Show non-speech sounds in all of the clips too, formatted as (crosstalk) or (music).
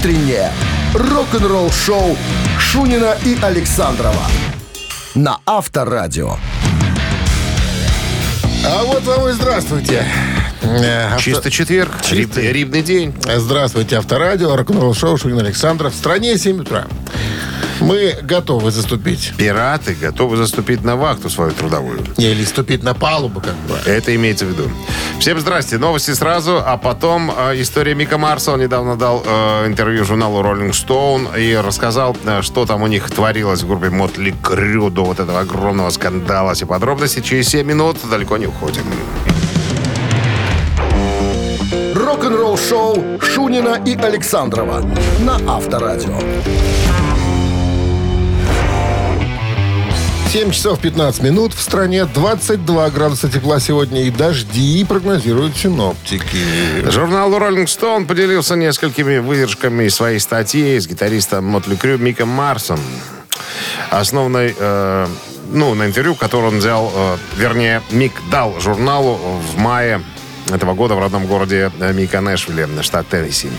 Утреннее рок-н-ролл-шоу Шунина и Александрова на Авторадио. А вот вам и здравствуйте. Э, авто- Чисто четверг, Чистый. риб- рибный день. Здравствуйте, Авторадио, рок-н-ролл шоу Шунин Александров. В стране 7 утра. Мы готовы заступить. Пираты готовы заступить на вахту свою трудовую. Или ступить на палубу, как бы. Это имеется в виду. Всем здрасте. Новости сразу, а потом э, история Мика Марса. Он недавно дал э, интервью журналу Rolling Stone и рассказал, э, что там у них творилось в группе Мотли Крю до вот этого огромного скандала. Все подробности через 7 минут. Далеко не уходим. Рок-н-ролл-шоу Шунина и Александрова на Авторадио. 7 часов 15 минут. В стране 22 градуса тепла сегодня и дожди прогнозируют синоптики. Журнал Rolling Stone поделился несколькими выдержками своей статьи с гитаристом Мотли Крю Миком Марсом. Основной, э, ну, на интервью, которое он взял, э, вернее, Мик дал журналу в мае этого года в родном городе э, Мика Нэшвилле, штат Теннесси.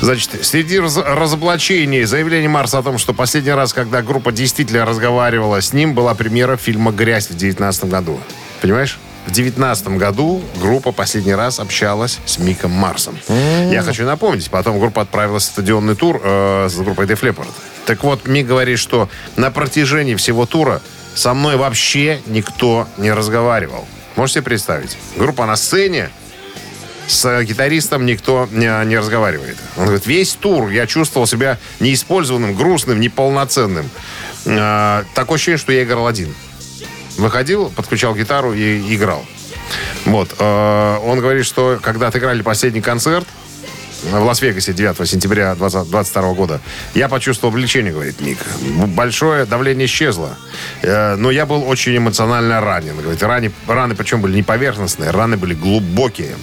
Значит, среди раз- разоблачений заявление Марса о том, что последний раз, когда группа действительно разговаривала с ним, была премьера фильма «Грязь» в 2019 году. Понимаешь? В 2019 году группа последний раз общалась с Миком Марсом. Я хочу напомнить, потом группа отправилась в стадионный тур э, с группой Def Leppard. Так вот, Мик говорит, что на протяжении всего тура со мной вообще никто не разговаривал. Можете представить? Группа на сцене, с гитаристом никто не, не разговаривает. Он говорит, весь тур я чувствовал себя неиспользованным, грустным, неполноценным. Э, такое ощущение, что я играл один. Выходил, подключал гитару и играл. Вот. э, он говорит, что когда отыграли последний концерт в Лас-Вегасе 9 сентября 2022 года, я почувствовал облегчение, говорит Ник. Большое давление исчезло. Э, но я был очень эмоционально ранен. Говорит, раны, раны причем были не поверхностные, раны были глубокие,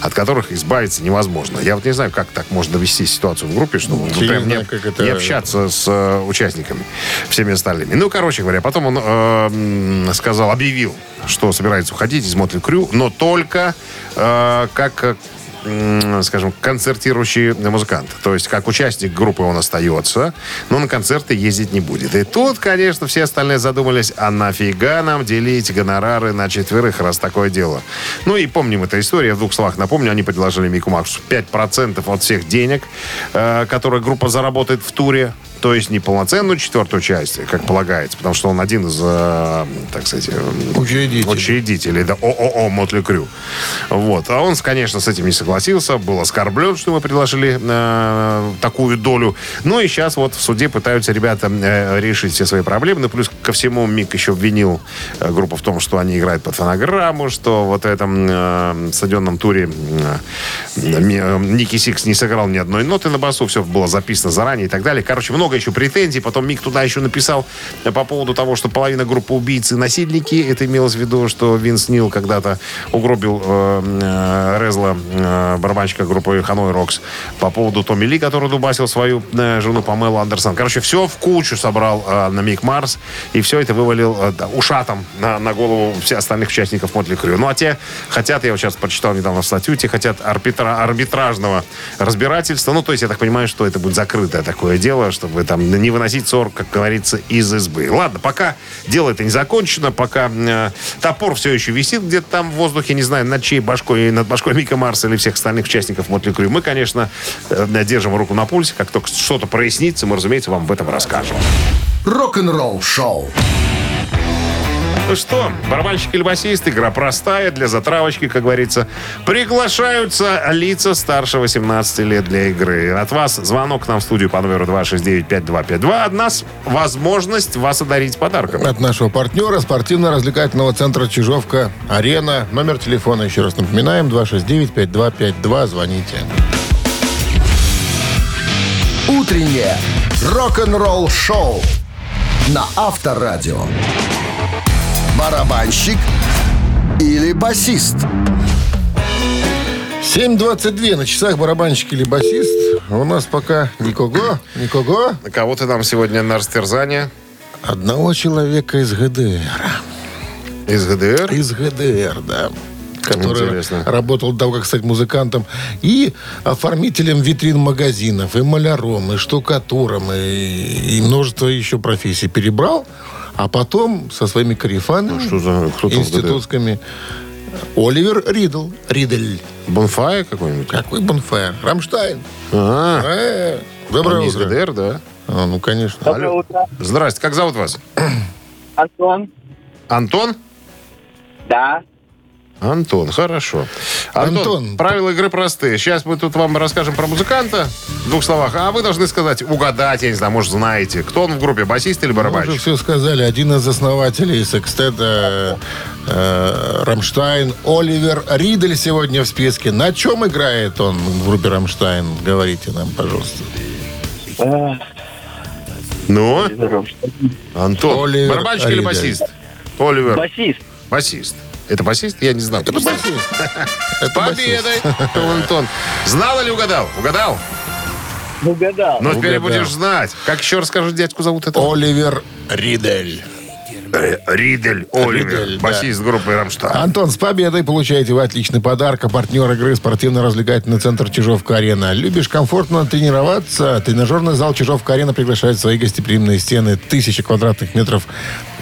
от которых избавиться невозможно. Я вот не знаю, как так можно довести ситуацию в группе, чтобы Я прям не это- не общаться с э, участниками, всеми остальными. Ну, короче говоря, потом он э, сказал, объявил, что собирается уходить из Мотли Крю, но только э, как э, скажем, концертирующий музыкант. То есть, как участник группы он остается, но на концерты ездить не будет. И тут, конечно, все остальные задумались, а нафига нам делить гонорары на четверых, раз такое дело. Ну и помним эту историю, я в двух словах напомню, они предложили Мику Максу 5% от всех денег, э, которые группа заработает в туре, то есть не полноценную четвертую часть, как полагается, потому что он один из, э, так сказать, э, Учредитель. учредителей, да, ООО «Мотли Крю». Вот. А он, конечно, с этим не согласился, был оскорблен, что мы предложили э, такую долю. Ну и сейчас вот в суде пытаются ребята э, решить все свои проблемы. Ну, плюс ко всему Мик еще обвинил э, группу в том, что они играют под фонограмму, что вот в этом э, стадионном туре э, э, Ники Сикс не сыграл ни одной ноты на басу, все было записано заранее и так далее. Короче, много еще претензий. Потом Мик туда еще написал э, по поводу того, что половина группы убийцы насильники. Это имелось в виду, что Винс Нил когда-то угробил э, э, Рэззла, э, барабанщика группы Hanoi Rocks. По поводу Томми Ли, который дубасил свою э, жену Памелу Андерсон. Короче, все в кучу собрал э, на Мик Марс. И все это вывалил э, ушатом на, на голову всех остальных участников Mötley Crüe. Ну, а те хотят, я вот сейчас прочитал недавно статью, те хотят арбитра- арбитражного разбирательства. Ну, то есть, я так понимаю, что это будет закрытое такое дело, чтобы там не выносить ссор, как говорится, из избы. Ладно, пока дело это не закончено, пока э, топор все еще висит где-то там в воздухе, не знаю, над чьей башкой, над башкой Мика Марса или всех остальных участников Мотли Крю. Мы, конечно, э, держим руку на пульсе. Как только что-то прояснится, мы, разумеется, вам об этом расскажем. Рок-н-ролл-шоу. Ну что, барабанщик или басист, игра простая, для затравочки, как говорится. Приглашаются лица старше 18 лет для игры. От вас звонок к нам в студию по номеру 269-5252. От нас возможность вас одарить подарком. От нашего партнера спортивно-развлекательного центра «Чижовка-Арена». Номер телефона, еще раз напоминаем, 269-5252. Звоните. Утреннее рок-н-ролл-шоу на Авторадио. Барабанщик или басист? 7.22 на часах барабанщик или басист. У нас пока никого, никого. Кого-то нам сегодня на растерзание Одного человека из ГДР. из ГДР. Из ГДР, да. который Интересно. работал до того, как стать музыкантом, и оформителем витрин магазинов, и маляром, и штукатуром, и, и множество еще профессий перебрал, а потом со своими корефанами, Что за... Кто институтскими, Оливер Ридл. Ридель. Bonfire какой-нибудь? Какой Bonfire? Рамштайн. А, Э, Доброе они из утро. ГДР, да? А, ну, конечно. Доброе утро. Здрасте, как зовут вас? Антон. Антон? Да. Антон, хорошо. Антон, Антон, правила игры простые. Сейчас мы тут вам расскажем про музыканта в двух словах, а вы должны сказать, угадать, я не знаю, может, знаете, кто он в группе, басист или Мы уже барабанщик? все сказали. Один из основателей секстета э, Рамштайн Оливер Ридель сегодня в списке. На чем играет он в группе Рамштайн? Говорите нам, пожалуйста. Э, Ну. Антон, Оливер барабанщик или Ридель. басист? Оливер. Басист. Басист. Это басист? Я не знал. Это басист. С (laughs) победой, Антон. Знал или угадал? Угадал? Угадал. Ну, теперь Угадал. будешь знать. Как еще расскажешь, дядьку зовут это? Оливер Ридель. Э, Ридель Оливер, Ридель, да. басист группы «Рамштайн». Антон, с победой получаете вы отличный подарок. А партнер игры спортивно-развлекательный центр Чижовка-Арена. Любишь комфортно тренироваться? Тренажерный зал Чижовка-Арена приглашает в свои гостеприимные стены тысячи квадратных метров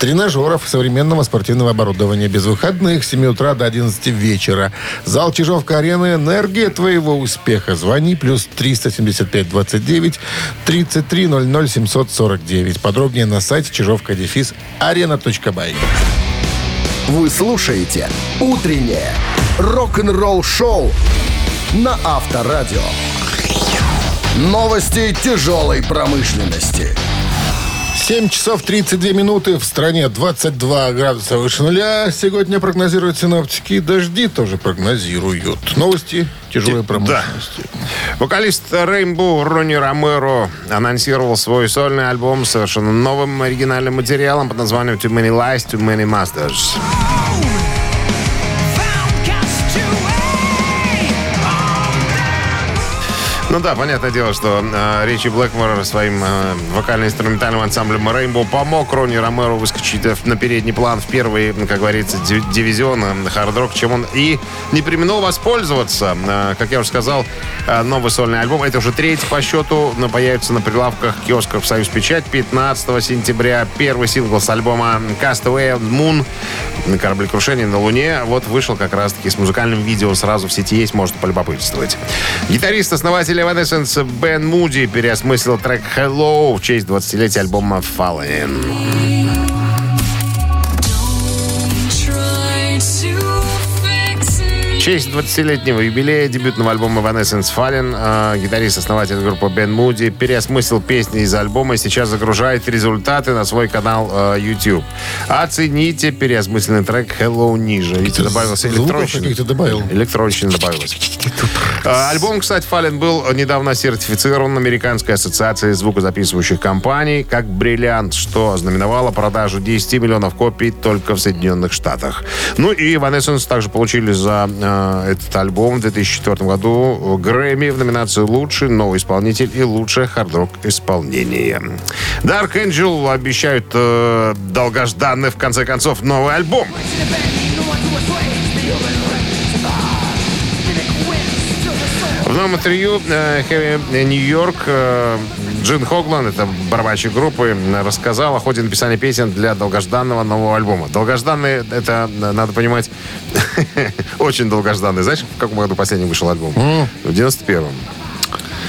тренажеров современного спортивного оборудования. Без выходных с 7 утра до 11 вечера. Зал Чижовка-Арены – энергия твоего успеха. Звони плюс 375 29 33 00 749. Подробнее на сайте чижовка-дефис арена.бай. Вы слушаете «Утреннее рок-н-ролл-шоу» на Авторадио. Новости тяжелой промышленности. 7 часов 32 минуты. В стране 22 градуса выше нуля. Сегодня прогнозируют синоптики. Дожди тоже прогнозируют. Новости тяжелой промышленности. Вокалист Rainbow Ронни Ромеро анонсировал свой сольный альбом с совершенно новым оригинальным материалом под названием Too Many Lies, Too Many Masters. Ну да, понятное дело, что э, Ричи Блэкмор своим э, вокально-инструментальным ансамблем Rainbow помог Ронни Ромеро выскочить э, на передний план в первый, как говорится, ди- дивизион э, хард-рок, чем он и не применил воспользоваться. Э, как я уже сказал, э, новый сольный альбом, это уже третий по счету, но появится на прилавках киосков «Союз Печать» 15 сентября. Первый сингл с альбома Castaway Moon кораблекрушение на Луне. Вот вышел как раз-таки с музыкальным видео. Сразу в сети есть, может полюбопытствовать. Гитарист-основатель Evanescence Бен Муди переосмыслил трек Hello в честь 20-летия альбома Fallen. Честь 20-летнего юбилея дебютного альбома Evanescence Fallen э, гитарист-основатель группы Бен Муди переосмыслил песни из альбома и сейчас загружает результаты на свой канал э, YouTube. Оцените переосмысленный трек Hello ниже. Видите, добавился электронщина. добавил. Электронщина добавилась. А, Альбом, кстати, Фален был недавно сертифицирован Американской ассоциацией звукозаписывающих компаний как бриллиант, что ознаменовало продажу 10 миллионов копий только в Соединенных Штатах. Ну и Evanescence также получили за этот альбом в 2004 году Грэмми в номинации «Лучший новый исполнитель» и «Лучшее хард-рок исполнение». Dark Angel обещают э, долгожданный, в конце концов, новый альбом. В новом интервью York э, Джин Хоглан, это барабанщик группы, рассказал о ходе написания песен для долгожданного нового альбома. Долгожданный, это, надо понимать, (laughs) очень долгожданный. Знаешь, в каком году последний вышел альбом? В 91-м.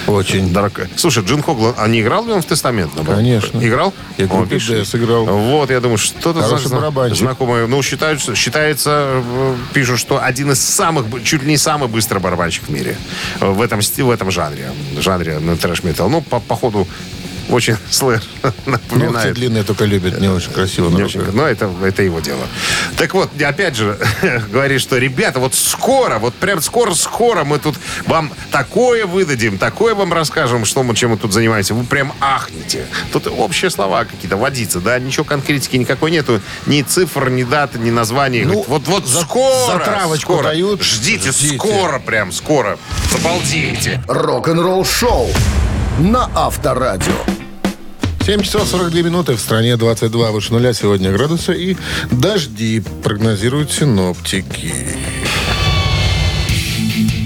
Очень. Дорого. Слушай, Джин Хоглан, а не играл ли он в «Тестамент»? наоборот? Конечно. Играл? Я О? «Д» сыграл. Вот, я думаю, что-то зна- знакомое. Ну, считается, считается, э, пишут, что один из самых, чуть ли не самый быстрый барабанщик в мире. э, В этом, сти- в этом жанре. Жанре ну, трэш-метал. Ну, по, по ходу очень слэр Ногти напоминает. длинные только любят. Не очень красиво. Не очень- но это, это его дело. Так вот, опять же, (laughs) говорит, что, ребята, вот скоро, вот прям скоро-скоро мы тут вам такое выдадим, такое вам расскажем, что мы, чем мы тут занимаемся. Вы прям ахнете. Тут общие слова какие-то водиться, да, ничего конкретики никакой нету. Ни цифр, ни даты, ни названий. Ну, вот, вот за- скоро, затравочку скоро. дают. Ждите, Ждите. скоро прям, скоро. Забалдеете. Рок-н-ролл-шоу на Авторадио. 7 часов 42 минуты. В стране 22 выше нуля сегодня градуса. И дожди прогнозируют синоптики.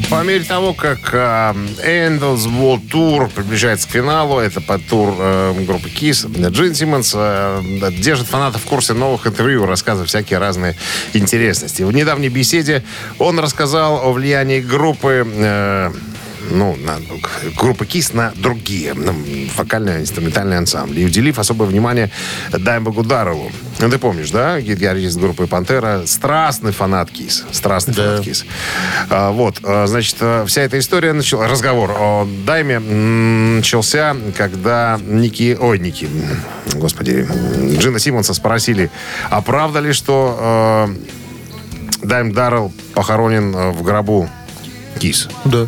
по мере того, как э, Эндос World Tour приближается к финалу, это под тур э, группы Kiss, Джин Симмонс э, держит фанатов в курсе новых интервью, рассказывает всякие разные интересности. В недавней беседе он рассказал о влиянии группы э, ну, на, группы КИС на другие на вокально-инструментальные ансамбли. И уделив особое внимание Даймбу Гударову. Ну, ты помнишь, да? Гитарист группы «Пантера». Страстный фанат КИС. Страстный Да. фанат КИС. А, вот, а, значит, а, вся эта история, начала, разговор о Дайме начался, когда Ники, ой, Ники, господи, Джина Симмонса спросили, а правда ли, что э, Дайм Даррелл похоронен в гробу КИС? Да.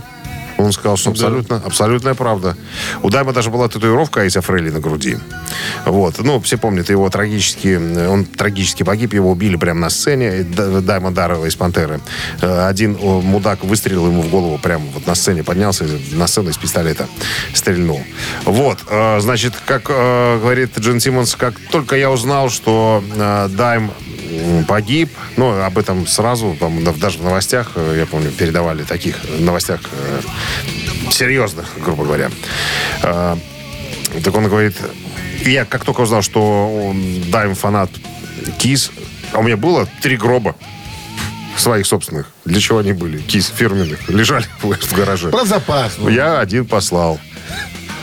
Он сказал, что абсолютно, абсолютная правда. У Дайма даже была татуировка Айса Фрейли на груди. Вот. Ну, все помнят его трагически... Он трагически погиб, его убили прямо на сцене. Д- Дайма Дарова из «Пантеры». Э, Один мудак выстрелил ему в голову прямо вот на сцене. Поднялся на сцену из пистолета стрельнул. Вот. Э, Значит, как э, говорит Джин Симмонс, как только я узнал, что э, Дайм погиб. Ну, об этом сразу, там, даже в новостях, э, я помню, передавали таких новостях э, серьезных, грубо говоря. Э, Так он говорит, я как только узнал, что он Дайм фанат Кис, а у меня было три гроба своих собственных. Для чего они были? Кис фирменных. Лежали в (laughs) в гараже. Про запас. ну. Я один послал.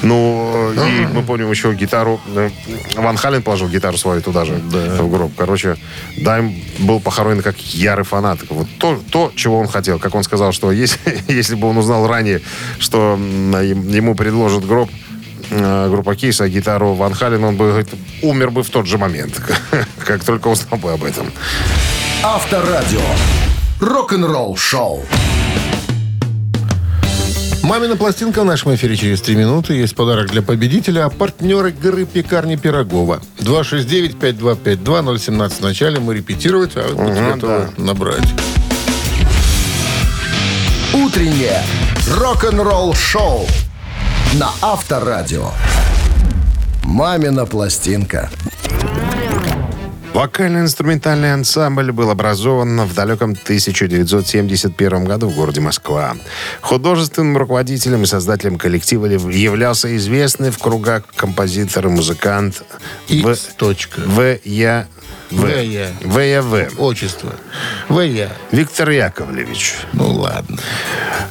Ну, и мы помним еще гитару. Ван Хален положил гитару свою туда же, в гроб. Короче, Дайм был похоронен как ярый фанат. Вот то, то, чего он хотел. Как он сказал, что если, (laughs) если бы он узнал ранее, что ему предложат гроб, э, группа Кейс, а гитару Ван Хален, он бы говорит, умер бы в тот же момент, (laughs) как только узнал бы об этом. Авторадио. Рок-н-ролл шоу. Мамина пластинка в нашем эфире через три минуты. Есть подарок для победителя. А партнер игры пекарни Пирогова. 269-5252-017 в начале. Мы репетировать, а вы будете Мгм, готовы набрать. Утреннее рок-н-ролл шоу на Авторадио. Мамина пластинка. Вокально-инструментальный ансамбль был образован в далеком 1971 году в городе Москва. Художественным руководителем и создателем коллектива являлся известный в кругах композитор и музыкант В. Точка. В. Я. В. В. Я. В. Отчество. В.Я. Виктор Яковлевич. Ну ладно.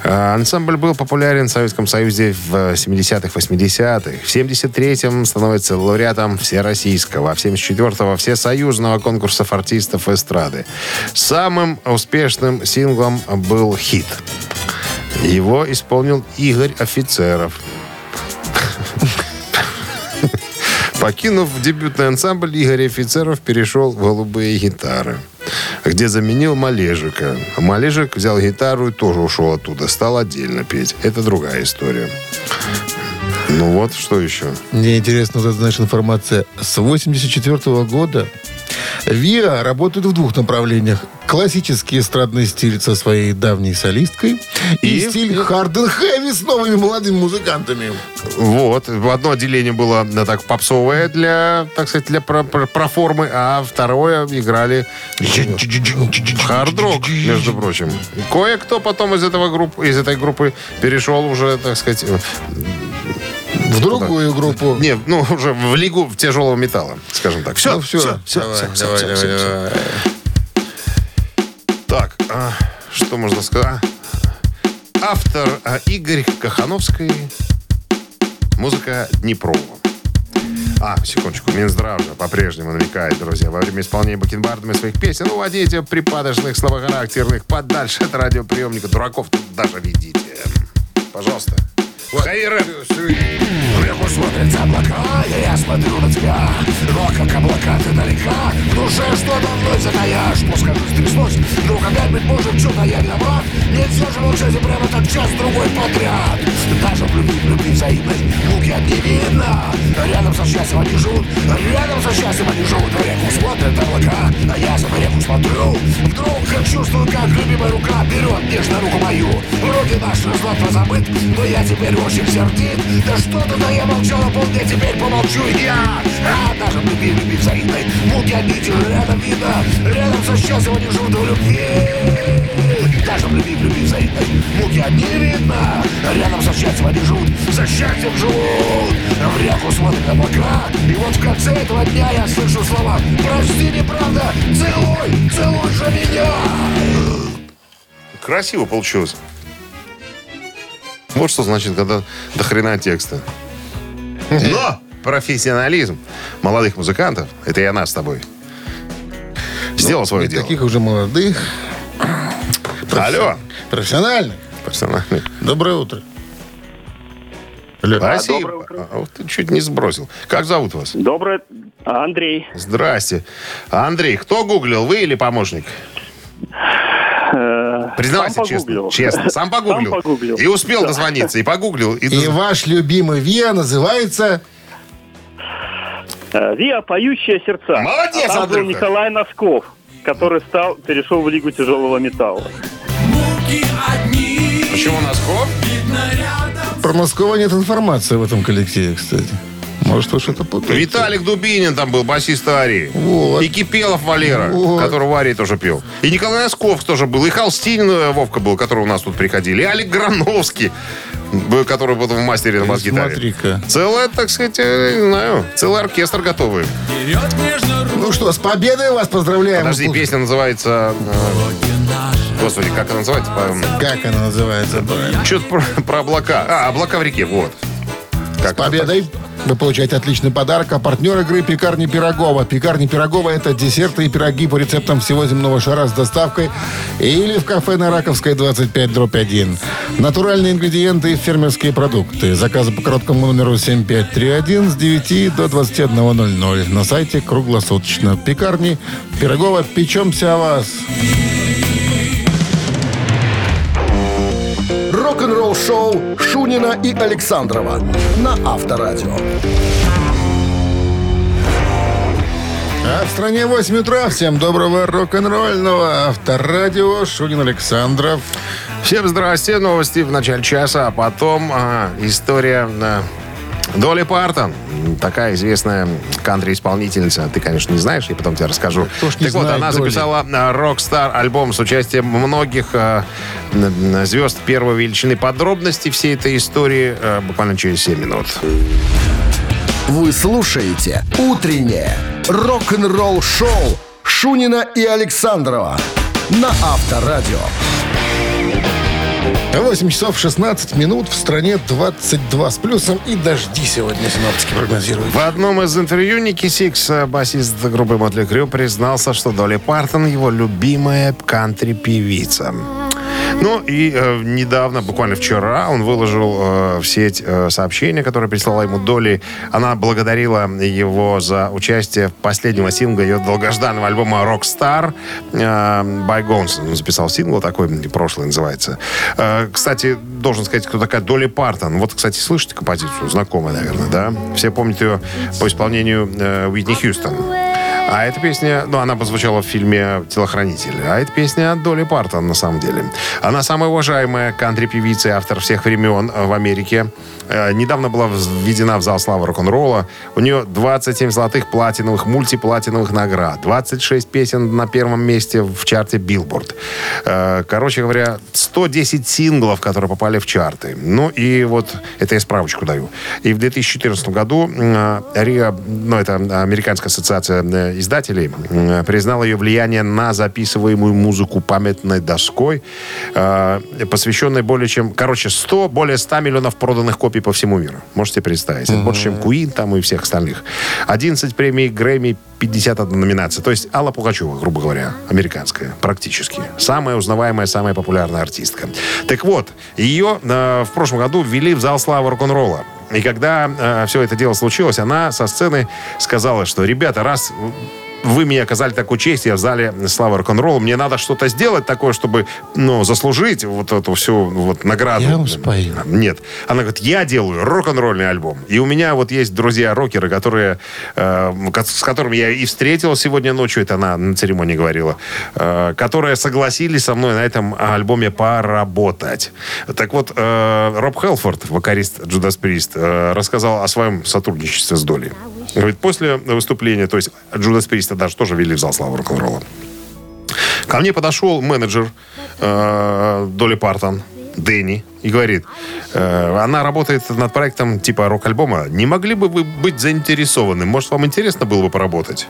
А, Ансамбль был популярен в Советском Союзе в 70-х, 80-х. В 73-м становится лауреатом Всероссийского, а в 74-го Всесоюзного конкурсов артистов эстрады. Самым успешным синглом был хит. Его исполнил Игорь Офицеров. Покинув дебютный ансамбль, Игорь Офицеров перешел в «Голубые гитары», где заменил Малежика. Малежик взял гитару и тоже ушел оттуда. Стал отдельно петь. Это другая история. Ну вот, что еще? Мне интересно, вот эта, знаешь, информация. С 84 года ВИА работает в двух направлениях. Классический эстрадный стиль со своей давней солисткой и, И? стиль хард хэви с новыми молодыми музыкантами. Вот. Одно отделение было ну, так попсовое для, так сказать, для про- про- проформы, а второе играли хард-рок, между прочим. Кое-кто потом из этого группы, из этой группы перешел уже, так сказать, В другую группу. не, ну, уже в лигу тяжелого металла, скажем так. Все, Ну, все. все, все, давай, все, давай, все, давай, все, все. давай. Так, а, что можно сказать? Автор а, Игорь Кахановский. Музыка Днепрова. А, секундочку, Минздрав же по-прежнему намекает, друзья, во время исполнения бакенбардами своих песен уводите припадочных, слабохарактерных подальше от радиоприемника. Дураков тут даже видите. Пожалуйста. Хаира. Вверху смотрят облака, и я смотрю на тебя. Рок, как облака, ты далека. В душе что-то мной затаяшь Пускай жизнь тряслось, вдруг опять, быть может, что-то я виноват. Нельзя же молчать и прямо так час другой подряд. Даже в любви, в любви взаимной Муки муки не видно. Рядом со счастьем они живут Рядом со счастьем они живут. Реку смотрят облака А я за реку смотрю. Вдруг как чувствую, как любимая рука Берет нежно руку мою. Вроде наш разлад позабыт Но я теперь очень сердит. Да что тогда я молчал, а помни, теперь помолчу. Я А даже любви, любви взаимной. Муки обидел, рядом видно Рядом со счастьем живут в любви. Даже в любви, в любви взаимной одни видно Рядом со счастьем они живут За счастьем живут. В реку смотрят облака И вот в конце этого дня я слышу слова. Прости, неправда, целуй, целуй же меня! Красиво получилось. Вот что значит, когда до хрена текста. Но профессионализм молодых музыкантов, это и она с тобой, сделал свое И дело. таких уже молодых, Алло, профессиональных. профессиональный. Доброе утро. Алло. Спасибо. доброе утро. А, вот ты чуть не сбросил. Как зовут вас? Доброе... Андрей. Здрасте. Андрей, кто гуглил, вы или помощник? Э, Признавайся сам честно. Честно. Сам погуглил. Сам погуглил. И успел дозвониться, и погуглил. И И доз- ваш любимый ВИА называется... Э, Виа «Поющие сердца». Молодец, А там был Андрюха. Николай Носков, который стал, перешел в Лигу тяжелого металла. Почему Носков? Про Москва нет информации в этом коллективе, кстати. Может, вы что-то путаете? Виталик Дубинин там был, басист Арии. Вот. И Кипелов Валера, Вот. который в Арии тоже пел. И Николай Носков тоже был. И Холстин э, Вовка был, который у нас тут приходили. И Алик Грановский, был, который был в мастере на бас-гитаре. Смотри-ка. Целая, так сказать, э, не знаю, целый оркестр готовый. Ну что, с победой вас поздравляем. Подожди, песня называется... э, Господи, как она называется? Как она называется? Что-то про, про облака. А, облака в реке, вот. Как С победой! Вы получаете отличный подарок. А партнер игры «Пекарни Пирогова». «Пекарни Пирогова» — это десерты и пироги по рецептам всего земного шара с доставкой или в кафе на Раковской 25 дробь 1. Натуральные ингредиенты и фермерские продукты. Заказы по короткому номеру 7531 с 9 до 21.00. На сайте круглосуточно. «Пекарни Пирогова». Печемся о вас. Рок-н-ролл шоу Шунина и Александрова на Авторадио. А в стране 8 утра. Всем доброго рок-н-ролльного авторадио. Шунин Александров. Всем здрасте. Новости в начале часа, а потом а, история а, Долли Партон. Такая известная кантри-исполнительница. Ты, конечно, не знаешь, я потом тебе расскажу. Кто ж не так вот, она Долли? записала Rockstar альбом с участием многих н- звезд первой величины. Подробности всей этой истории а, буквально через 7 минут. Вы слушаете «Утреннее рок-н-ролл-шоу» Шунина и Александрова на Авторадио. 8 часов 16 минут. В стране 22 с плюсом. И дожди сегодня синоптики прогнозируют. В одном из интервью Ники Сикс, э, басист группы Мотли Крю, признался, что Долли Партон его любимая кантри-певица. Ну и э, недавно, буквально вчера, он выложил э, в сеть э, сообщение, которое прислала ему Долли. Она благодарила его за участие в последнего сингла ее долгожданного альбома «Rockstar» э, «Bygones». Он записал сингл такой, прошлый называется. Э, кстати, должен сказать, кто такая Долли Партон. Вот, кстати, слышите композицию? Знакомая, наверное, да? Все помнят ее по исполнению э, Уитни Хьюстон. А эта песня, ну, она прозвучала в фильме «Телохранитель». А эта песня от Долли Партон, на самом деле. Она самая уважаемая кантри-певица и автор всех времен э, в Америке. Э, Недавно была введена в зал славы рок-н-ролла. У нее 27 золотых платиновых, мультиплатиновых наград. 26 песен на первом месте в чарте Billboard. Э, Короче говоря, 110 синглов, которые попали в чарты. Ну и вот, это я справочку даю. И в 2014 году РИА, ну это Американская ассоциация издателей, э, признала ее влияние на записываемую музыку памятной доской, э, посвященной более чем, короче, 100, более 100 миллионов проданных копий по всему миру. Можете представить. Это больше, чем Queen там и всех остальных. 11 премий Грэмми, 51 номинация. То есть Алла Пугачева, грубо говоря, американская, практически. Самая узнаваемая, самая популярная артистка. Так вот, ее э, в прошлом году ввели в зал славы рок-н-ролла. И когда э, все это дело случилось, она со сцены сказала, что, ребята, раз вы мне оказали такую честь, я в зале славы рок-н-ролла, мне надо что-то сделать такое, чтобы, ну, заслужить вот эту всю вот награду. Я спою. Нет. Она говорит, я делаю рок-н-ролльный альбом. И у меня вот есть друзья-рокеры, которые, э, с которыми я и встретил сегодня ночью, это она на церемонии говорила, э, которые согласились со мной на этом альбоме поработать. Так вот, э, Роб Хелфорд, вокалист Judas Priest, э, рассказал о своем сотрудничестве с Долей. Говорит, после выступления, то есть Judas Priest даже тоже вели в зал славы рок-н-ролла. Ко мне подошел менеджер э, Доли Партон, Дэнни, и говорит, э, она работает над проектом типа рок-альбома. Не могли бы вы быть заинтересованы? Может, вам интересно было бы поработать?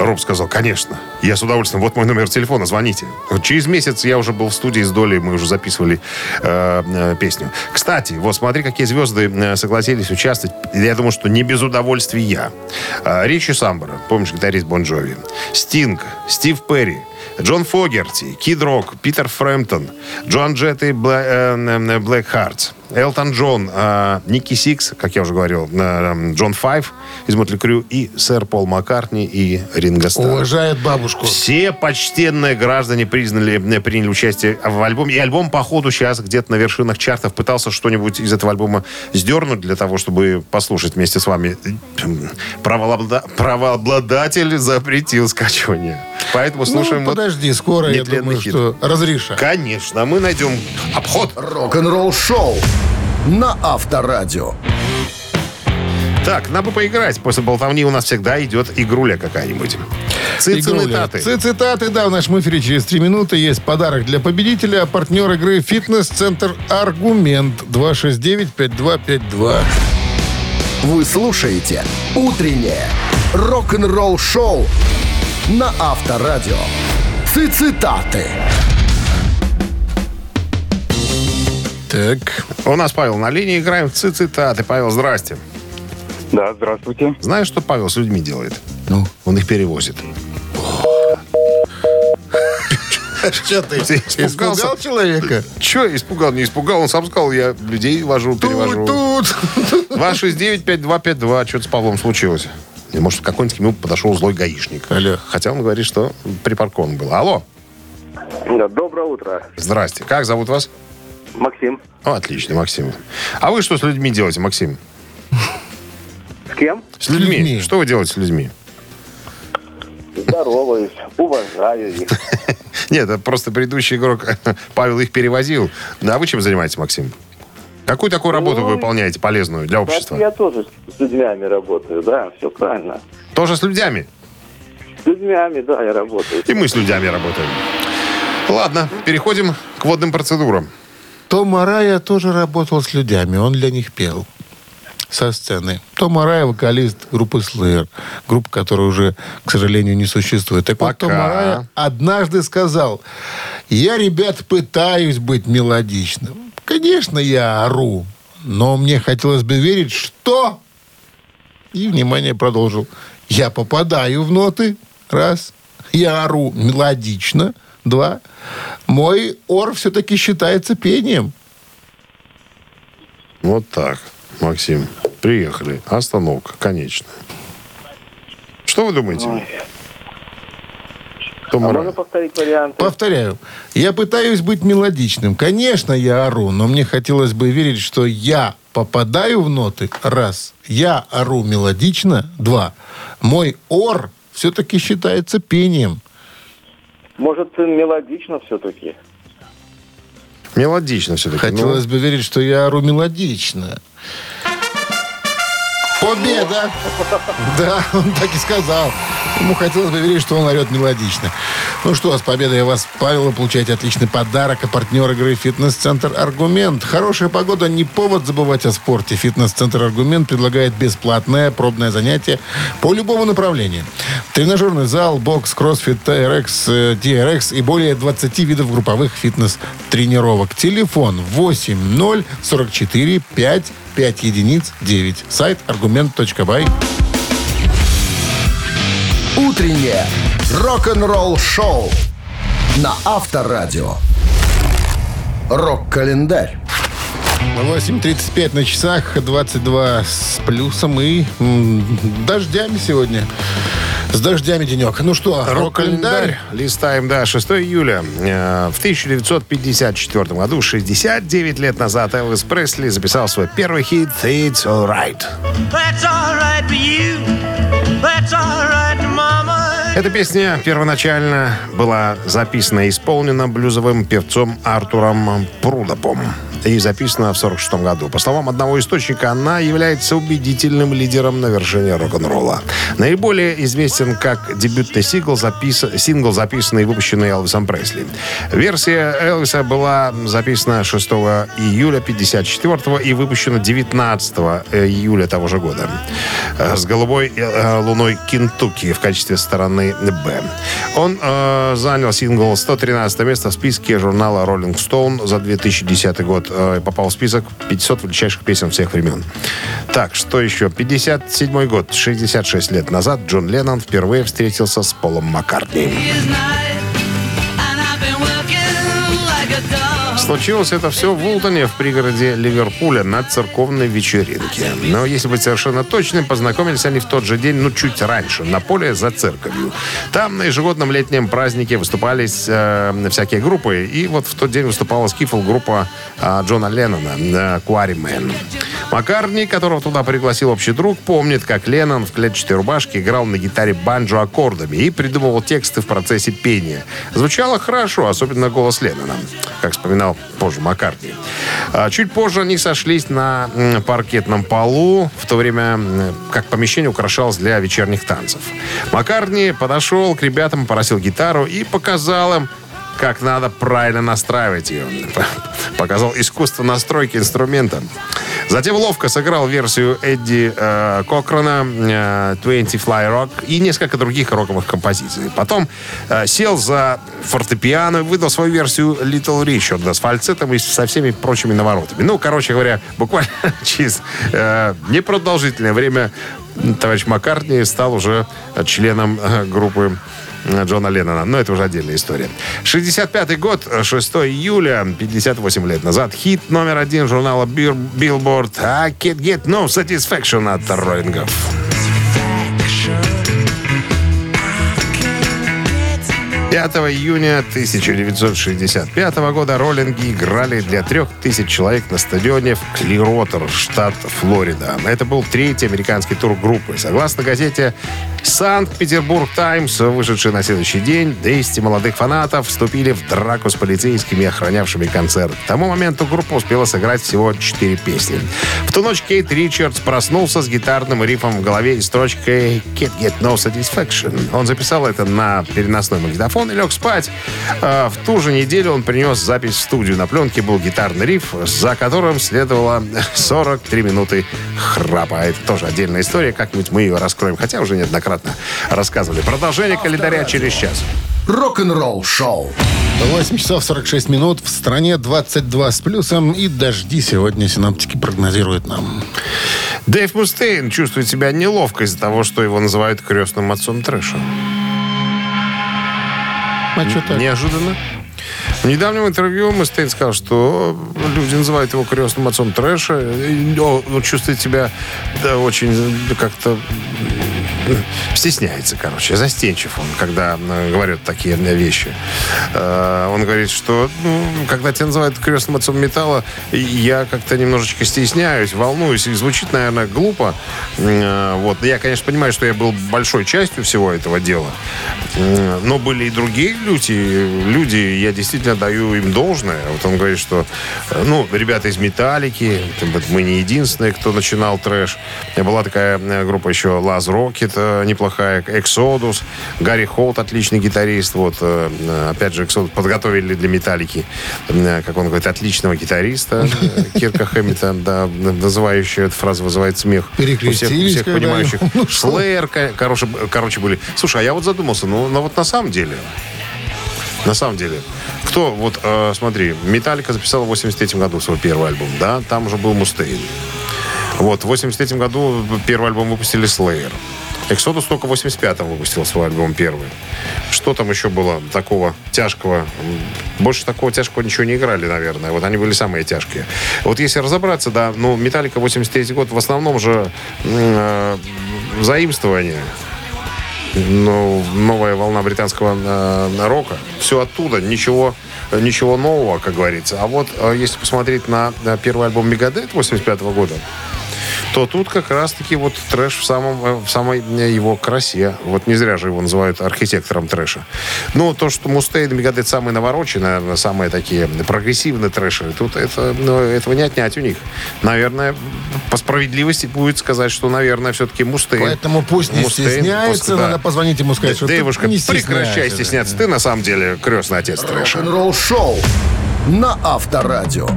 Роб сказал, конечно. Я с удовольствием. Вот мой номер телефона, звоните. Через месяц я уже был в студии с Долли, мы уже записывали э, э, песню. Кстати, вот смотри, какие звезды э, согласились участвовать. Я думаю, что не без удовольствия. Э, Ричи Самбора, помнишь, гитарист Бон Джови. Стинг, Стив Перри, Джон Фогерти, Кид Рок, Питер Фрэмптон, Джоан Джетт и Бла- э, Блэк Элтон Джон, э, Ники Сикс, как я уже говорил, э, Джон Файв из Мотли Крю и сэр Пол Маккартни и Ринго Старр. Уважает бабушку. Все почтенные граждане признали, э, приняли участие в альбоме. И альбом, по ходу, сейчас где-то на вершинах чартов пытался что-нибудь из этого альбома сдернуть для того, чтобы послушать вместе с вами. Правообла- Правообладатель запретил скачивание. Поэтому слушаем ну, вот подожди, скоро, я думаю, хит. что разрешат. Конечно, мы найдем обход. Рок-н-ролл шоу на Авторадио. Так, надо бы поиграть. После болтовни у нас всегда идет игруля какая-нибудь. Цицины Игруля. таты. Ци- Цитаты, да, в нашем эфире через три минуты есть подарок для победителя. Партнер игры «Фитнес-центр Аргумент» 269-5252. Вы слушаете «Утреннее рок-н-ролл шоу» на Авторадио. Цитаты. Так, У нас Павел на линии. Играем в цитаты. Павел, здрасте. Да, здравствуйте. Знаешь, что Павел с людьми делает? ну. Он их перевозит. Что ты, испугался? испугал человека? Че, испугал, не испугал? Он сам сказал, я людей вожу, перевожу. Тут, тут. 269-5252. Что-то с Павлом случилось. И, Может, какой-нибудь к нему подошел злой гаишник. Алло. Хотя он говорит, что припаркован был. Алло. Да, доброе утро. Здрасте. Как зовут вас? Максим. О, отлично, Максим. А вы что с людьми делаете, Максим? С кем? С людьми. людьми. Что вы делаете с людьми? Здороваюсь, уважаю их. (laughs) Нет, это просто предыдущий игрок (laughs) Павел их перевозил. А вы чем занимаетесь, Максим? Какую такую работу вы Ну, выполняете полезную для общества? я тоже с людьми работаю, да, все правильно. Тоже с людьми? С людьми, да, я работаю. И мы с людьми работаем. Ладно, переходим к водным процедурам. Том Арая тоже работал с людьми, он для них пел со сцены. Том Арая вокалист группы Slayer, группа, которая уже, к сожалению, не существует. Так вот, Пока. Том Арая однажды сказал, я, ребят, пытаюсь быть мелодичным. Конечно, я ору, но мне хотелось бы верить, что... И, внимание, продолжил. Я попадаю в ноты, раз. Я ору мелодично, два. Мой ор все-таки считается пением. Вот так, Максим. Приехали. Остановка, конечно. Что вы думаете? А можно повторить варианты? Повторяю, я пытаюсь быть мелодичным. Конечно, я ору, но мне хотелось бы верить, что я попадаю в ноты, раз. Я ору мелодично, два. Мой ор все-таки считается пением. Может, мелодично все-таки? Мелодично все-таки. Хотелось бы верить, что я ору мелодично. Победа! (laughs) Да, он так и сказал. Ему хотелось бы верить, что он орет мелодично. Ну что, с победой вас, Павел, вы получаете отличный подарок. А партнер игры «Фитнес-центр Аргумент». Хорошая погода не повод забывать о спорте. «Фитнес-центр Аргумент» предлагает бесплатное пробное занятие по любому направлению. Тренажерный зал, бокс, кроссфит, TRX, э, TRX и более 20 видов групповых фитнес-тренировок. Телефон 80 44 5 5 единиц 9. Сайт аргумент.бай. Утреннее рок-н-ролл шоу на Авторадио. Рок-календарь. 8.35 на часах, 22 с плюсом и м, дождями сегодня. С дождями денек. Ну что, Рок-календарь. Листаем, да, 6 июля. Э, В 1954 году, 69 лет назад, Элвис Пресли записал свой первый хит «It's Alright». That's all right for you. That's all right, mama. Эта песня первоначально была записана и исполнена блюзовым певцом Артуром Прудопом и записана в 46 году. По словам одного источника, она является убедительным лидером на вершине рок-н-ролла. Наиболее известен как дебютный сингл, запис... сингл записанный и выпущенный Элвисом Пресли. Версия Элвиса была записана 6 июля 54 и выпущена 19 июля того же года э, с голубой э, луной Кентукки в качестве стороны Б. Он э, занял сингл 113 место в списке журнала Rolling Stone за 2010 год э, попал в список 500 величайших песен всех времен. Так, что еще? 57 год, 66 лет назад Джон Леннон впервые встретился с Полом Маккартни. Случилось это все в Ултоне, в пригороде Ливерпуля, на церковной вечеринке. Но, если быть совершенно точным, познакомились они в тот же день, ну, чуть раньше, на поле за церковью. Там на ежегодном летнем празднике выступались э, всякие группы, и вот в тот день выступала скифл-группа э, Джона Леннона, э, Quarrymen. Маккарни, которого туда пригласил общий друг, помнит, как Леннон в клетчатой рубашке играл на гитаре банджо аккордами и придумывал тексты в процессе пения. Звучало хорошо, особенно голос Леннона, как вспоминал позже Маккартни. А Чуть позже они сошлись на паркетном полу, в то время как помещение украшалось для вечерних танцев. Маккартни подошел к ребятам, попросил гитару и показал им, как надо правильно настраивать ее. (laughs) Показал искусство настройки инструмента. Затем ловко сыграл версию Эдди э, Кокрона э, 20 Fly Rock и несколько других роковых композиций. Потом э, сел за фортепиано и выдал свою версию Little Richard с фальцетом и со всеми прочими наворотами. Ну, короче говоря, буквально (laughs) через э, непродолжительное время товарищ Маккартни стал уже членом э, группы Джона Леннона. Но это уже отдельная история. 65 год, 6 июля, 58 лет назад. Хит номер один журнала Billboard «I can't get no satisfaction» от роллингов. 5 июня 1965 года роллинги играли для трех тысяч человек на стадионе в Клиротер, штат Флорида. Это был третий американский тур группы. Согласно газете «Санкт-Петербург Таймс», вышедшей на следующий день, 200 молодых фанатов вступили в драку с полицейскими, охранявшими концерт. К тому моменту группа успела сыграть всего 4 песни. В ту ночь Кейт Ричардс проснулся с гитарным рифом в голове и строчкой «Can't get no satisfaction». Он записал это на переносной магнитофон и лег спать. А В ту же неделю он принес запись в студию. На пленке был гитарный риф, за которым следовало (laughs) 43 минуты храпа. Это тоже отдельная история. Как-нибудь мы ее раскроем. Хотя уже неоднократно рассказывали. Продолжение календаря через час. Рок-н-ролл шоу. 8 часов 46 минут. В стране 22 с плюсом. И дожди сегодня синаптики прогнозируют нам. Дэйв Мустейн чувствует себя неловко из-за того, что его называют крестным отцом трэша. А что так? Неожиданно. В недавнем интервью Мустейн сказал, что люди называют его крестным отцом трэша. И, Он чувствует себя да, очень как-то (laughs) стесняется, короче, застенчив он, когда э, говорят такие вещи. Э, Он говорит, что ну, когда тебя называют крестным отцом металла, я как-то немножечко стесняюсь, волнуюсь, и звучит, наверное, глупо. Э, Вот. Я, конечно, понимаю, что я был большой частью всего этого дела, но были и другие люди, люди, я действительно даю им должное. Вот он говорит, что, э, ну, ребята из «Металлики», мы не единственные, кто начинал трэш. Была такая э, группа еще «Лаз Рокет», э, неплохая, «Эксодус», Гарри Холт, отличный гитарист. Вот, э, э, опять же, «Эксодус» подготовили для «Металлики», как он говорит, отличного гитариста (laughs) Кирка Хэммита, да, вызывающая, эта фраза вызывает смех. У всех, у всех понимающих. (laughs) Ну? Слэйр, короче, короче, были. Слушай, а я вот задумался, ну, ну вот на самом деле, на самом деле, кто, вот, э, смотри, Металлика записала в 83 году свой первый альбом, да, там уже был Мустейн. Вот, в 83 году первый альбом выпустили Slayer. Exodus только в 85-м выпустил свой альбом первый. Что там еще было такого тяжкого? Больше такого тяжкого ничего не играли, наверное. Вот они были самые тяжкие. Вот если разобраться, да, ну, Металлика 83 год в основном же э, заимствование ну, новая волна британского э, рока. Все оттуда, ничего, ничего нового, как говорится. А вот э, если посмотреть на, на первый альбом Мегадет 85 года, то тут как раз-таки вот трэш в, самом, э, в самой э, его красе. Вот не зря же его называют архитектором трэша. Ну, то, что Мустейн и Мегадет самые навороченные, наверное, самые такие прогрессивные трэшеры, тут это, ну, этого не отнять у них. Наверное, по справедливости будет сказать, что, наверное, все-таки Мустейн. Поэтому пусть не Мустейн, стесняется, пусть- да. надо позвонить ему сказать, что Девушка, не прекращай стесняться. Ты на самом деле крестный отец трэша. Рок-н-ролл шоу на Авторадио.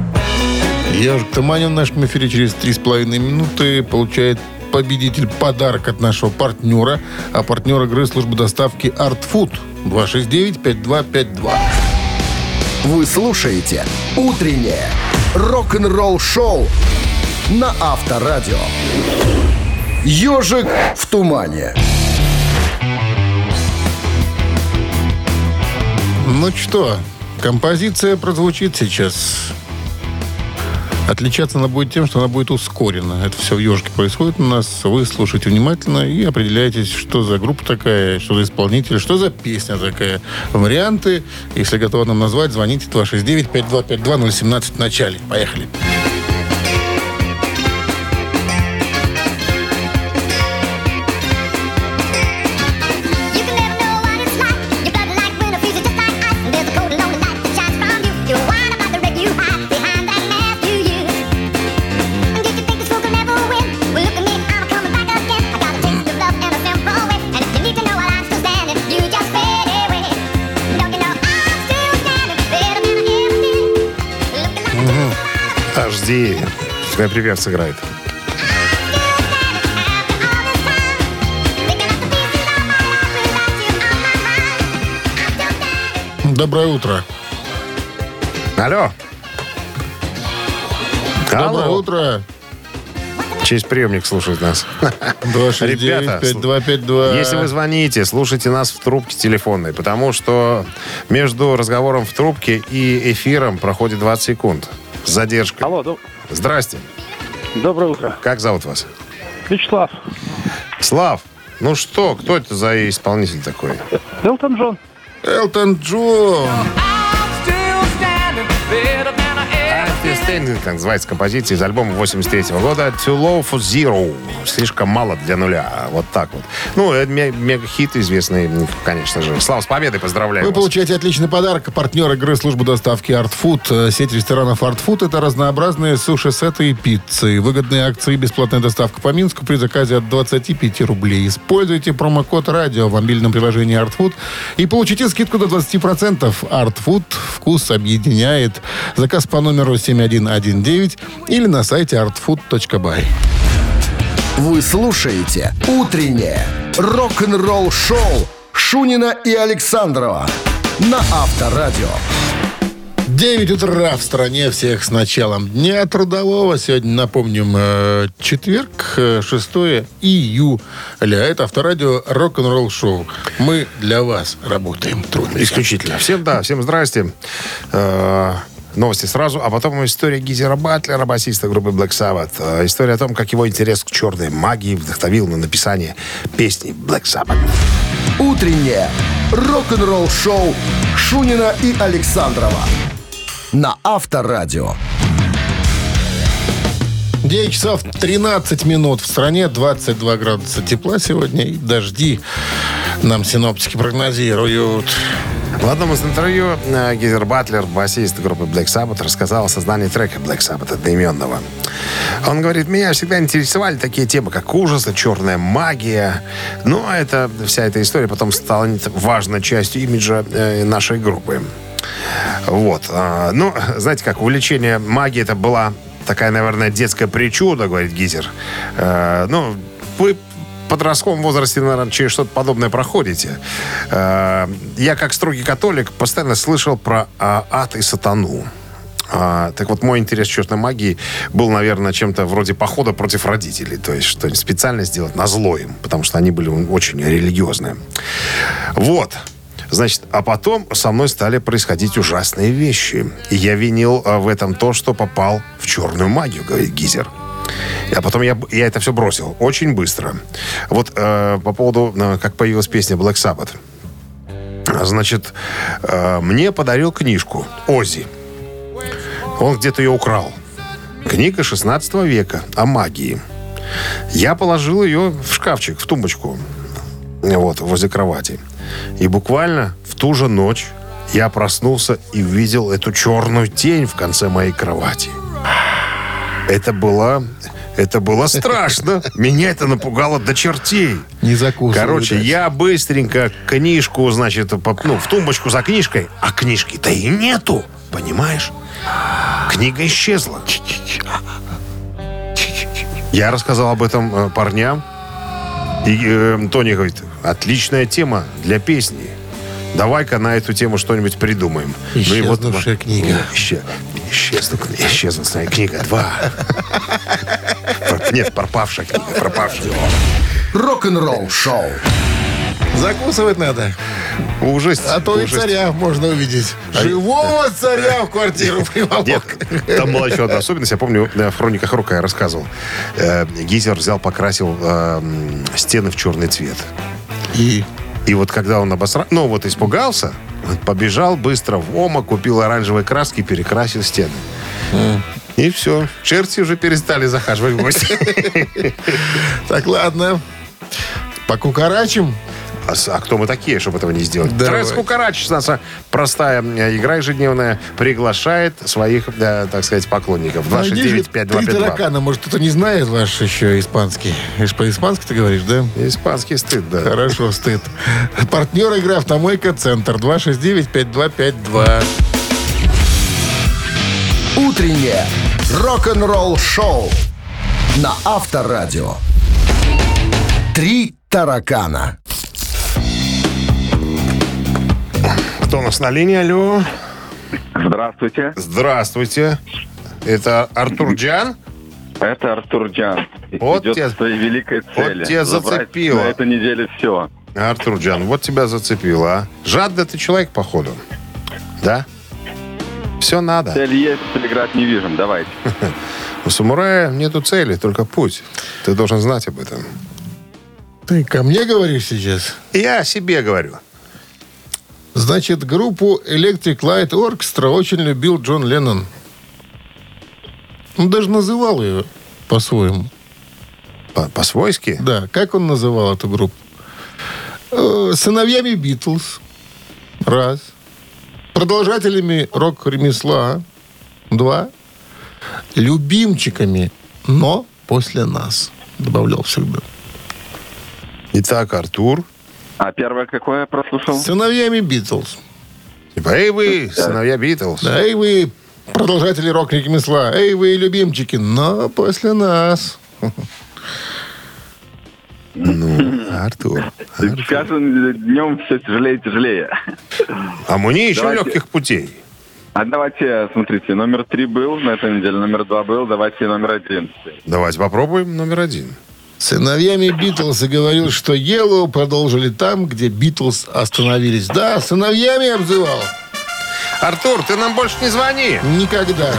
Ежик Туманин в нашем эфире через 3,5 минуты получает победитель подарок от нашего партнера. А партнер игры службы доставки Art Food 269-5252. Вы слушаете «Утреннее рок-н-ролл шоу» на Авторадио. «Ежик в тумане». Ну что, композиция прозвучит сейчас. Отличаться она будет тем, что она будет ускорена. Это все в ежике происходит у нас. Вы слушайте внимательно и определяйтесь, что за группа такая, что за исполнитель, что за песня такая. Варианты, если готовы нам назвать, звоните 269-5252-017 в начале. Поехали. You Пускай припев сыграет. Доброе утро. Алло. Доброе Алло. утро. Через приемник слушает нас. Ребята, 269-5252. Если вы звоните, слушайте нас в трубке телефонной, потому что между разговором в трубке и эфиром проходит 20 секунд. С задержкой. Алло, доб- Здрасте. доброе утро. Как зовут вас? Вячеслав. Слав. Ну что, кто это за исполнитель такой? Элтон Джон. Элтон Джон. Understanding, как называется композиция из альбома 83 года Too Low for Zero. Слишком мало для нуля. Вот так вот. Ну, это ме- мега-хит известный, конечно же. Слава, с победой поздравляю Вы вас. получаете отличный подарок. Партнер игры службы доставки Art Food. Э, Сеть ресторанов Art Food – это разнообразные суши-сеты и пиццы. Выгодные акции и бесплатная доставка по Минску при заказе от 25 рублей. Используйте промокод «Радио» в мобильном приложении Art Food и получите скидку до 20%. Art Food вкус объединяет. Заказ по номеру 7119 или на сайте artfood.by. Вы слушаете «Утреннее рок-н-ролл шоу» Шунина и Александрова на Авторадио. 9 утра в стране всех с началом Дня Трудового. Сегодня, напомним, э, четверг, э, 6 июля. Это авторадио рок-н-ролл шоу. Мы для вас работаем трудно. Исключительно. Всем, да, всем здрасте. Новости сразу, а потом история Гизера Батлера, басиста группы Black Sabbath. Э, История о том, как его интерес к черной магии вдохновил на написание песни Black Sabbath. Утреннее рок-н-ролл шоу Шунина и Александрова на Авторадио. 9 часов 13 минут в стране, 22 градуса тепла сегодня и дожди нам синоптики прогнозируют. В одном из интервью э, Гизер Батлер, басист группы Black Sabbath, рассказал о создании трека Black Sabbath одноименного. Он говорит, меня всегда интересовали такие темы, как ужас, и черная магия. Но это, вся эта история потом стала важной частью имиджа э, нашей группы. Вот. а, Ну, знаете как, увлечение магией это была такая, наверное, детская причуда, говорит Гизер. Э, Ну, вы подростковом возрасте, наверное, через что-то подобное проходите. Э, Я, как строгий католик, постоянно слышал про а, ад и сатану. А, так вот, мой интерес к черной магии был, наверное, чем-то вроде похода против родителей. То есть что-нибудь специально сделать на зло им, потому что они были очень религиозные. Вот. Значит, а потом со мной стали происходить ужасные вещи. И я винил а, в этом то, что попал в черную магию, говорит Гизер. А потом я, я это все бросил очень быстро. Вот э, по поводу, э, как появилась песня Black Sabbath. Значит, э, мне подарил книжку Ози. Он где-то ее украл. Книга 16 века о магии. Я положил ее в шкафчик, в тумбочку. Вот, возле кровати. И буквально в ту же ночь я проснулся и увидел эту черную тень в конце моей кровати. Это было... Это было страшно. Меня это напугало до чертей. Не закусывай. Короче, я быстренько книжку, значит, ну, в тумбочку за книжкой, а книжки-то и нету, понимаешь? Книга исчезла. Я рассказал об этом э, парням, и э, Тони говорит, отличная тема для песни. Давай-ка на эту тему что-нибудь придумаем. Исчезнувшая книга. Ну, Исчез, исчезну, исчезнувшая книга 2. Нет, пропавшая книга, пропавшая. Рок-н-ролл шоу. Закусывать надо. Ужас. А то и ужас. царя можно увидеть. Живого царя в квартиру приволок. Нет, там была еще одна особенность. Я помню, в хрониках Рока я рассказывал. Э, Гизер взял, покрасил э, стены в черный цвет. И И вот когда он обосрал, ну вот испугался, побежал быстро в ОМА, купил оранжевой краски перекрасил стены. И все. Черти уже перестали захаживать в гости. (laughs) так, ладно. Покукарачим. А, а кто мы такие, чтобы этого не сделать? Давай. Трес Кукарач, наша простая э, игра ежедневная, приглашает своих, э, так сказать, поклонников. Найди же 269 Три 5252 таракана. Может, кто-то не знает ваш еще испанский. Видишь, по-испански ты говоришь, да? Испанский стыд, да. Хорошо, стыд. Партнер игры «Автомойка Центр» 269-5252. Утреннее рок-н-ролл шоу на Авторадио. Три таракана. Кто у нас на линии? Алло. Здравствуйте, Здравствуйте. Это Артур Джан? это Артур Джан. Вот Идет те- к своей великой цели. тебя Забрать зацепило. На этой неделе все. Артур Джан, вот тебя зацепило, а? Жадный ты человек, походу. Да? Все надо. Цель есть, играть не вижу. Давайте. (laughs) У самурая нету цели, только путь. Ты должен знать об этом. Ты ко мне говоришь сейчас? Я о себе говорю. Значит, группу Electric Light Orchestra очень любил Джон Леннон. Он даже называл ее по-своему. По- По-свойски? Да, как он называл эту группу? Э, Сыновьями Битлз. Раз. Продолжателями рок-ремесла. Два. Любимчиками, но после нас. Добавлял всегда. Итак, Артур. А первое какое я прослушал? Сыновьями Битлз. Типа, эй вы, сыновья Битлз. Да, эй вы, продолжатели рок-ремесла. Эй вы, любимчики, но после нас. Ну, Артур. С каждым днем все тяжелее и тяжелее. А мне еще Давайте. легких путей. А давайте, смотрите, номер три был на этой неделе, номер два был, давайте номер один. Давайте попробуем номер один. Сыновьями Битлз и говорил, что Yellow продолжили там, где Битлз остановились. Да, сыновьями обзывал. Артур, ты нам больше не звони. Никогда.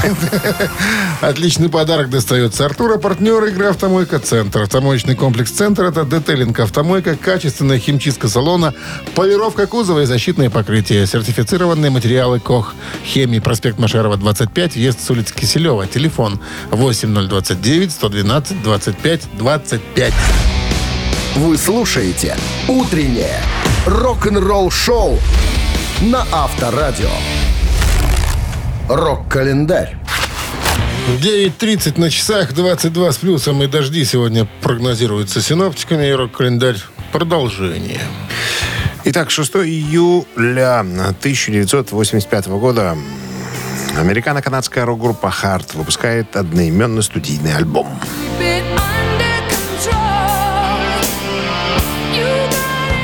(laughs) Отличный подарок достается Артура. Партнер игры «Автомойка Центр». Автомоечный комплекс «Центр» — это детейлинг «Автомойка», качественная химчистка салона, полировка кузова и защитные покрытия. Сертифицированные материалы КОХ. Хемии. Проспект Машерова, 25. Въезд с улицы Киселева. Телефон 8029 112 25 25. Вы слушаете «Утреннее рок-н-ролл шоу» на Авторадио. Рок-календарь. 9.30 на часах, 22 с плюсом и дожди сегодня прогнозируются синоптиками. И рок-календарь продолжение. Итак, 6 июля 1985 года американо-канадская рок-группа Hard выпускает одноименный студийный альбом. been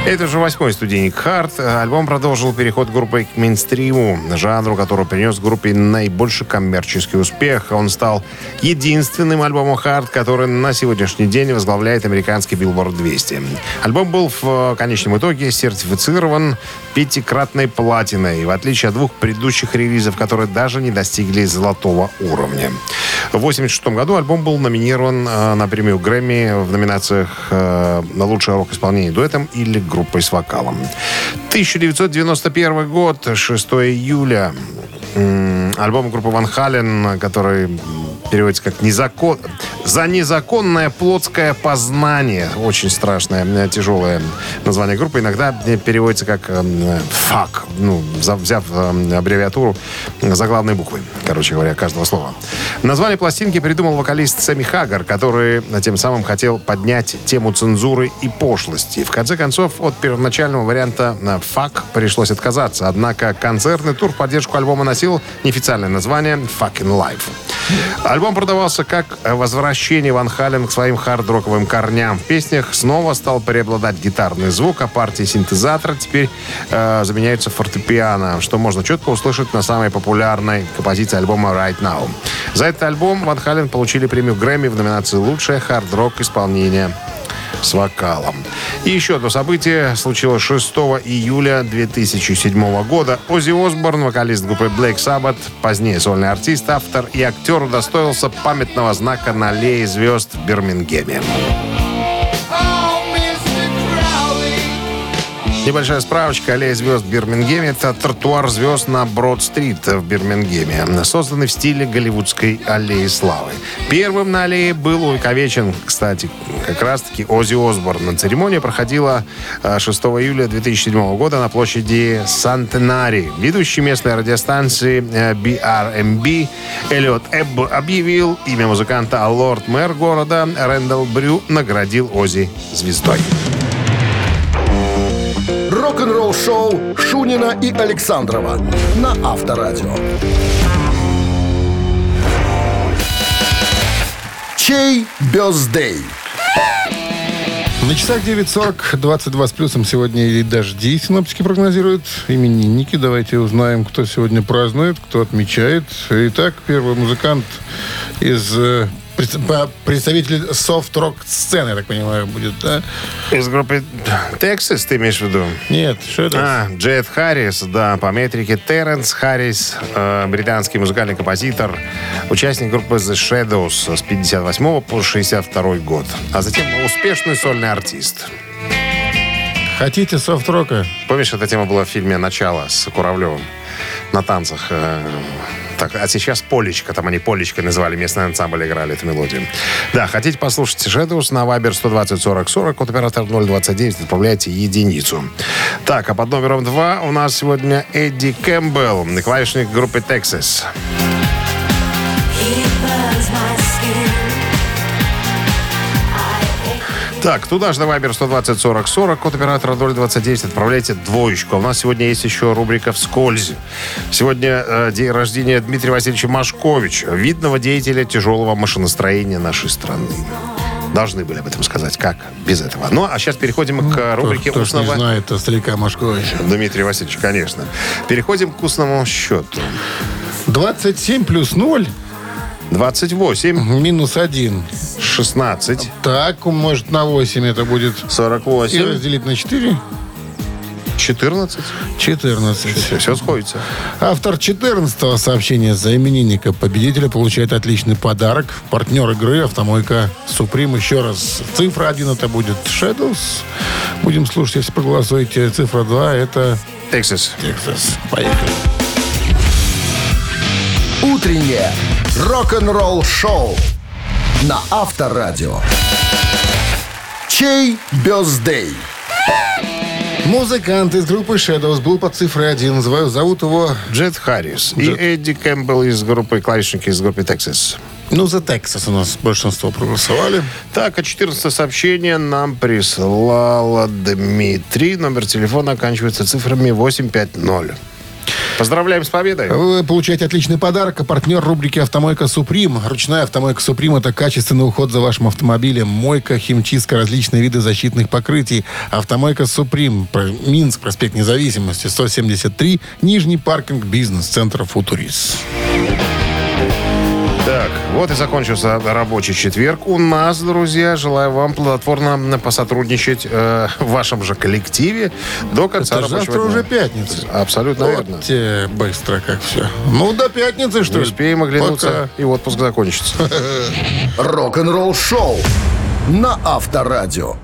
Это уже восьмой студийник «Хард». Альбом продолжил переход группы к мейнстриму, жанру, который принес группе наибольший коммерческий успех. Он стал единственным альбомом «Хард», который на сегодняшний день возглавляет американский Billboard 200. Альбом был в конечном итоге сертифицирован пятикратной платиной, в отличие от двух предыдущих релизов, которые даже не достигли золотого уровня. В 1986 году альбом был номинирован э, на премию Грэмми в номинациях э, на лучшее рок-исполнение дуэтом или группой с вокалом. 1991 год, 6 июля. Альбом группы Ван Хален, который переводится как незакон... «За незаконное плотское познание». Очень страшное, тяжелое название группы. Иногда переводится как э, «фак», ну, за- взяв э, аббревиатуру заглавной буквы, короче говоря, каждого слова. Название пластинки придумал вокалист Сэмми Хаггар, который тем самым хотел поднять тему цензуры и пошлости. В конце концов, от первоначального варианта «фак» пришлось отказаться. Однако концертный тур в поддержку альбома носил неофициальное название «Fucking Life». Альбом продавался как возвращение Ван Хален к своим хард-роковым корням. В песнях снова стал преобладать гитарный звук, а партии синтезатора теперь э, заменяются фортепиано, что можно четко услышать на самой популярной композиции альбома «Right Now». За этот альбом Ван Хален получили премию Грэмми в номинации «Лучшее хард-рок исполнение» с вокалом. И еще одно событие случилось 6 июля 2007 года. Оззи Осборн, вокалист группы Black Sabbath, позднее сольный артист, автор и актер удостоился памятного знака на аллее звезд в Бирмингеме. Небольшая справочка. Аллея звезд в Бирмингеме – это тротуар звезд на Брод-стрит в Бирмингеме, созданный в стиле голливудской аллеи славы. Первым на аллее был увековечен, кстати, как раз-таки Оззи Осборн. Церемония проходила э, 6 июля 2007 года на площади Сантенари. Ведущий местной радиостанции э, BRMB Эллиот Эбб объявил имя музыканта, а лорд-мэр города Рэндалл Брю наградил Оззи звездой. Рок-н-ролл-шоу Шунина и Александрова на Авторадио. Чей бездей? На часах 9.40, 22 с плюсом сегодня и дожди синоптики прогнозируют. Именинники. Давайте узнаем, кто сегодня празднует, кто отмечает. Итак, первый музыкант из э, представитель софт-рок сцены, я так понимаю, будет, да? Из группы Texas ты имеешь в виду? Нет, что это? А, Джет Харрис, да, по метрике Терренс Харрис, э, британский музыкальный композитор, участник группы The Shadows с 58 по 62 год, а затем успешный сольный артист. Хотите софт-рока? Помнишь, эта тема была в фильме «Начало» с Куравлевым на танцах? э, Так, а сейчас Полечка, там они Полечкой называли, местный ансамбль играли эту мелодию. Да, хотите послушать Shadows на Viber 120 40 40, код оператор 029, отправляйте единицу. Так, а под номером 2 у нас сегодня Эдди Кэмпбелл, клавишник группы Texas. Так, туда же на Viber 120 40 40, код оператора 029, отправляйте двоечку. А У нас сегодня есть еще рубрика «Вскользь». Сегодня э, день рождения Дмитрия Васильевича Машковича, видного деятеля тяжелого машиностроения нашей страны. Должны были об этом сказать. Как без этого? Ну, а сейчас переходим к рубрике Кто ж не «Устного...» знает а старика Машковича. Дмитрий Васильевич, конечно. Переходим к устному счету. 27 плюс 0 28, минус 1. 16, Так, умножить на 8 это будет. И 48, разделить на 4. 14. 14. Все, все сходится. Автор 14 сообщения за именинника победителя получает отличный подарок. Партнер игры «Автомойка Суприм». Еще раз, цифра 1 это будет Shadows. Будем слушать, если проголосуете. Цифра 2 это Texas. Texas. Поехали. Утреннее рок-н-ролл-шоу на Авторадио. Чей бездей? Музыкант из группы Shadows был под цифрой 1. Зовут зовут его, Джет Харрис Джет. и Эдди Кэмпбелл из группы клавишники из группы Texas. ну, за Texas у нас большинство проголосовали. Так, а 14 сообщение нам прислала Дмитрий. Номер телефона оканчивается цифрами 850. Поздравляем с победой. Вы получаете отличный подарок. А партнер рубрики «Автомойка Суприм». Ручная «Автомойка Суприм» — это качественный уход за вашим автомобилем. Мойка, химчистка, различные виды защитных покрытий. «Автомойка Суприм». Минск, проспект Независимости, 173. Нижний паркинг бизнес-центра «Футурис». Так, вот и закончился рабочий четверг у нас, друзья. Желаю вам плодотворно посотрудничать э, в вашем же коллективе до конца Это рабочего завтра дня. уже пятница. Абсолютно верно. Вот те быстро как все. Ну, до пятницы, что ли? успеем оглянуться, Пока. и отпуск закончится. (laughs) Рок-н-ролл шоу на Авторадио.